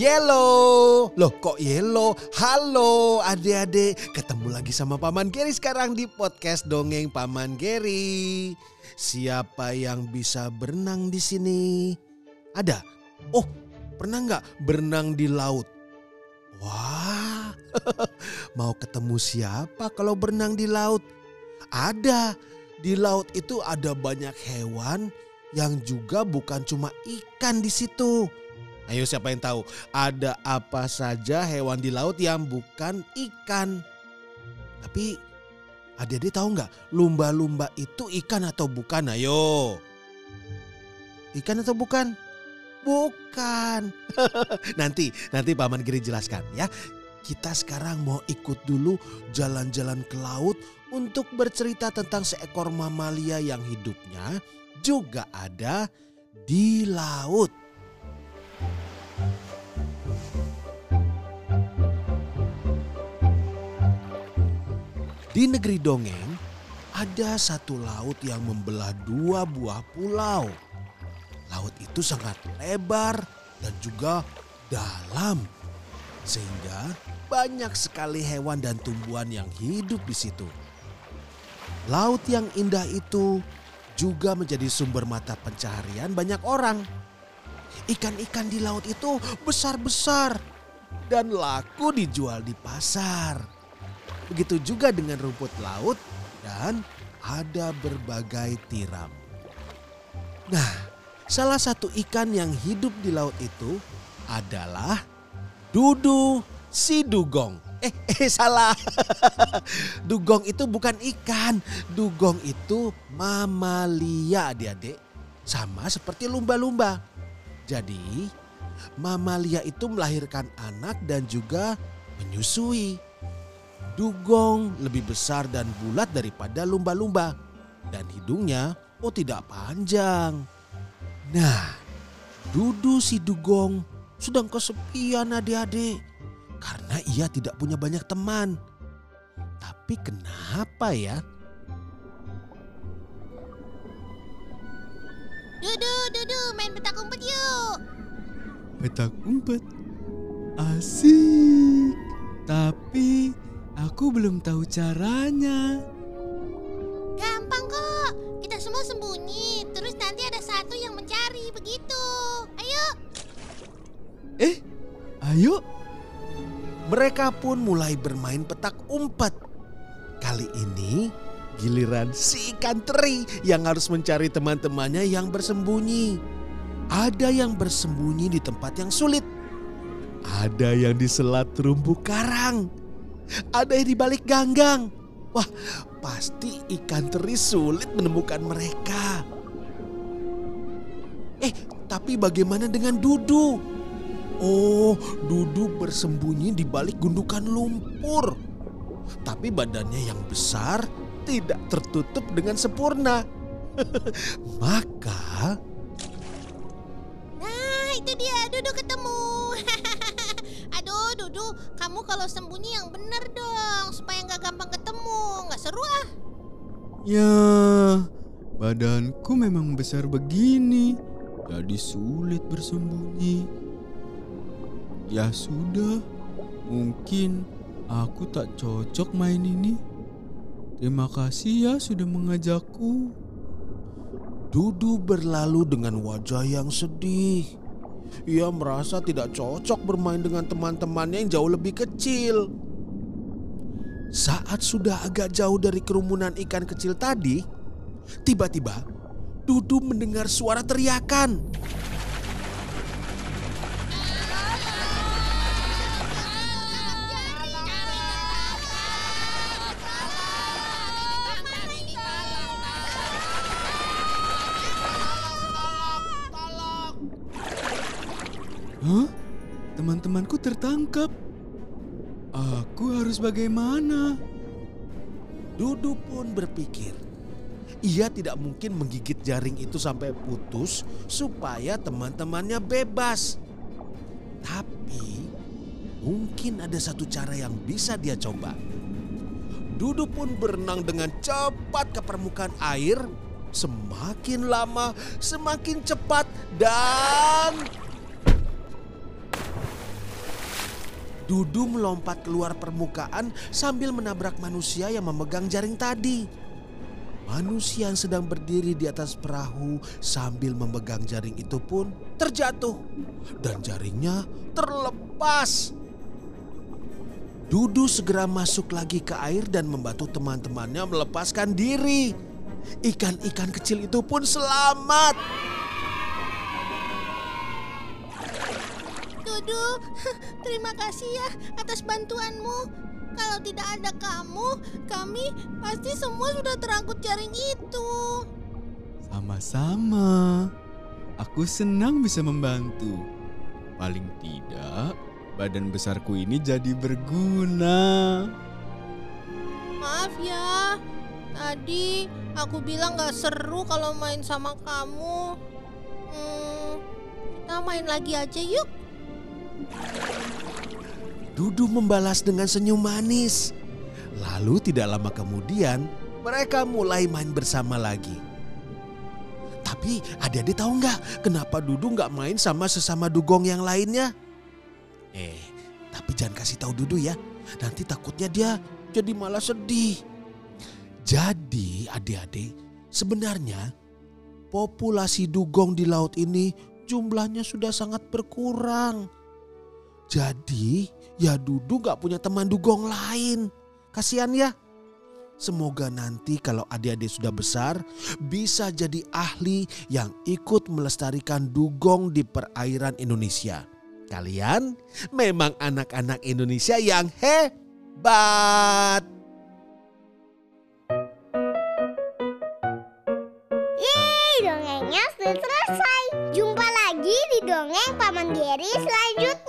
Yellow, loh kok yellow? Halo adik-adik, ketemu lagi sama Paman Geri sekarang di podcast dongeng Paman Geri. Siapa yang bisa berenang di sini? Ada? Oh, pernah nggak berenang di laut? Wah, mau ketemu siapa kalau berenang di laut? Ada, di laut itu ada banyak hewan yang juga bukan cuma ikan di situ. Ayo siapa yang tahu ada apa saja hewan di laut yang bukan ikan? Tapi adik-adik tahu nggak lumba-lumba itu ikan atau bukan? Ayo. Ikan atau bukan? Bukan. nanti nanti Paman Giri jelaskan ya. Kita sekarang mau ikut dulu jalan-jalan ke laut untuk bercerita tentang seekor mamalia yang hidupnya juga ada di laut. Di negeri dongeng, ada satu laut yang membelah dua buah pulau. Laut itu sangat lebar dan juga dalam, sehingga banyak sekali hewan dan tumbuhan yang hidup di situ. Laut yang indah itu juga menjadi sumber mata pencaharian banyak orang. Ikan-ikan di laut itu besar-besar dan laku dijual di pasar. Begitu juga dengan rumput laut dan ada berbagai tiram. Nah, salah satu ikan yang hidup di laut itu adalah dudu si dugong. Eh, eh salah. dugong itu bukan ikan. Dugong itu mamalia adik-adik. Sama seperti lumba-lumba. Jadi mamalia itu melahirkan anak dan juga menyusui. Dugong lebih besar dan bulat daripada lumba-lumba. Dan hidungnya oh tidak panjang. Nah, Dudu si Dugong sedang kesepian adik-adik. Karena ia tidak punya banyak teman. Tapi kenapa ya? Dudu, Dudu, main petak umpet yuk. Petak umpet. Asik. Tapi aku belum tahu caranya. Gampang kok. Kita semua sembunyi. Terus nanti ada satu yang mencari begitu. Ayo. Eh, ayo. Mereka pun mulai bermain petak umpet. Kali ini giliran si ikan teri yang harus mencari teman-temannya yang bersembunyi. Ada yang bersembunyi di tempat yang sulit. Ada yang di selat terumbu karang. Ada yang di balik ganggang. Wah, pasti ikan teri sulit menemukan mereka. Eh, tapi bagaimana dengan Dudu? Oh, Dudu bersembunyi di balik gundukan lumpur. Tapi badannya yang besar tidak tertutup dengan sempurna. Maka Nah, itu dia. Dudu ketemu. Dudu, kamu kalau sembunyi yang bener dong. Supaya nggak gampang ketemu. Nggak seru ah. Ya, badanku memang besar begini. Jadi sulit bersembunyi. Ya sudah, mungkin aku tak cocok main ini. Terima kasih ya sudah mengajakku. Dudu berlalu dengan wajah yang sedih. Ia merasa tidak cocok bermain dengan teman-temannya yang jauh lebih kecil. Saat sudah agak jauh dari kerumunan ikan kecil tadi, tiba-tiba Dudu mendengar suara teriakan. Hah? Teman-temanku tertangkap. Aku harus bagaimana? Dudu pun berpikir, ia tidak mungkin menggigit jaring itu sampai putus supaya teman-temannya bebas. Tapi mungkin ada satu cara yang bisa dia coba. Dudu pun berenang dengan cepat ke permukaan air. Semakin lama, semakin cepat dan Dudu melompat keluar permukaan sambil menabrak manusia yang memegang jaring tadi. Manusia yang sedang berdiri di atas perahu sambil memegang jaring itu pun terjatuh dan jaringnya terlepas. Dudu segera masuk lagi ke air dan membantu teman-temannya melepaskan diri. Ikan-ikan kecil itu pun selamat. Dudu, terima kasih ya atas bantuanmu. Kalau tidak ada kamu, kami pasti semua sudah terangkut jaring itu. Sama-sama. Aku senang bisa membantu. Paling tidak, badan besarku ini jadi berguna. Maaf ya, tadi aku bilang gak seru kalau main sama kamu. Hmm, kita main lagi aja yuk. Dudu membalas dengan senyum manis. Lalu tidak lama kemudian mereka mulai main bersama lagi. Tapi adik-adik tahu nggak kenapa Dudu nggak main sama sesama dugong yang lainnya? Eh, tapi jangan kasih tahu Dudu ya. Nanti takutnya dia jadi malah sedih. Jadi adik-adik sebenarnya populasi dugong di laut ini jumlahnya sudah sangat berkurang. Jadi ya Dudu gak punya teman dugong lain. Kasihan ya. Semoga nanti kalau adik-adik sudah besar bisa jadi ahli yang ikut melestarikan dugong di perairan Indonesia. Kalian memang anak-anak Indonesia yang hebat. Yeay, dongengnya sudah selesai. Jumpa lagi di dongeng Paman Geri selanjutnya.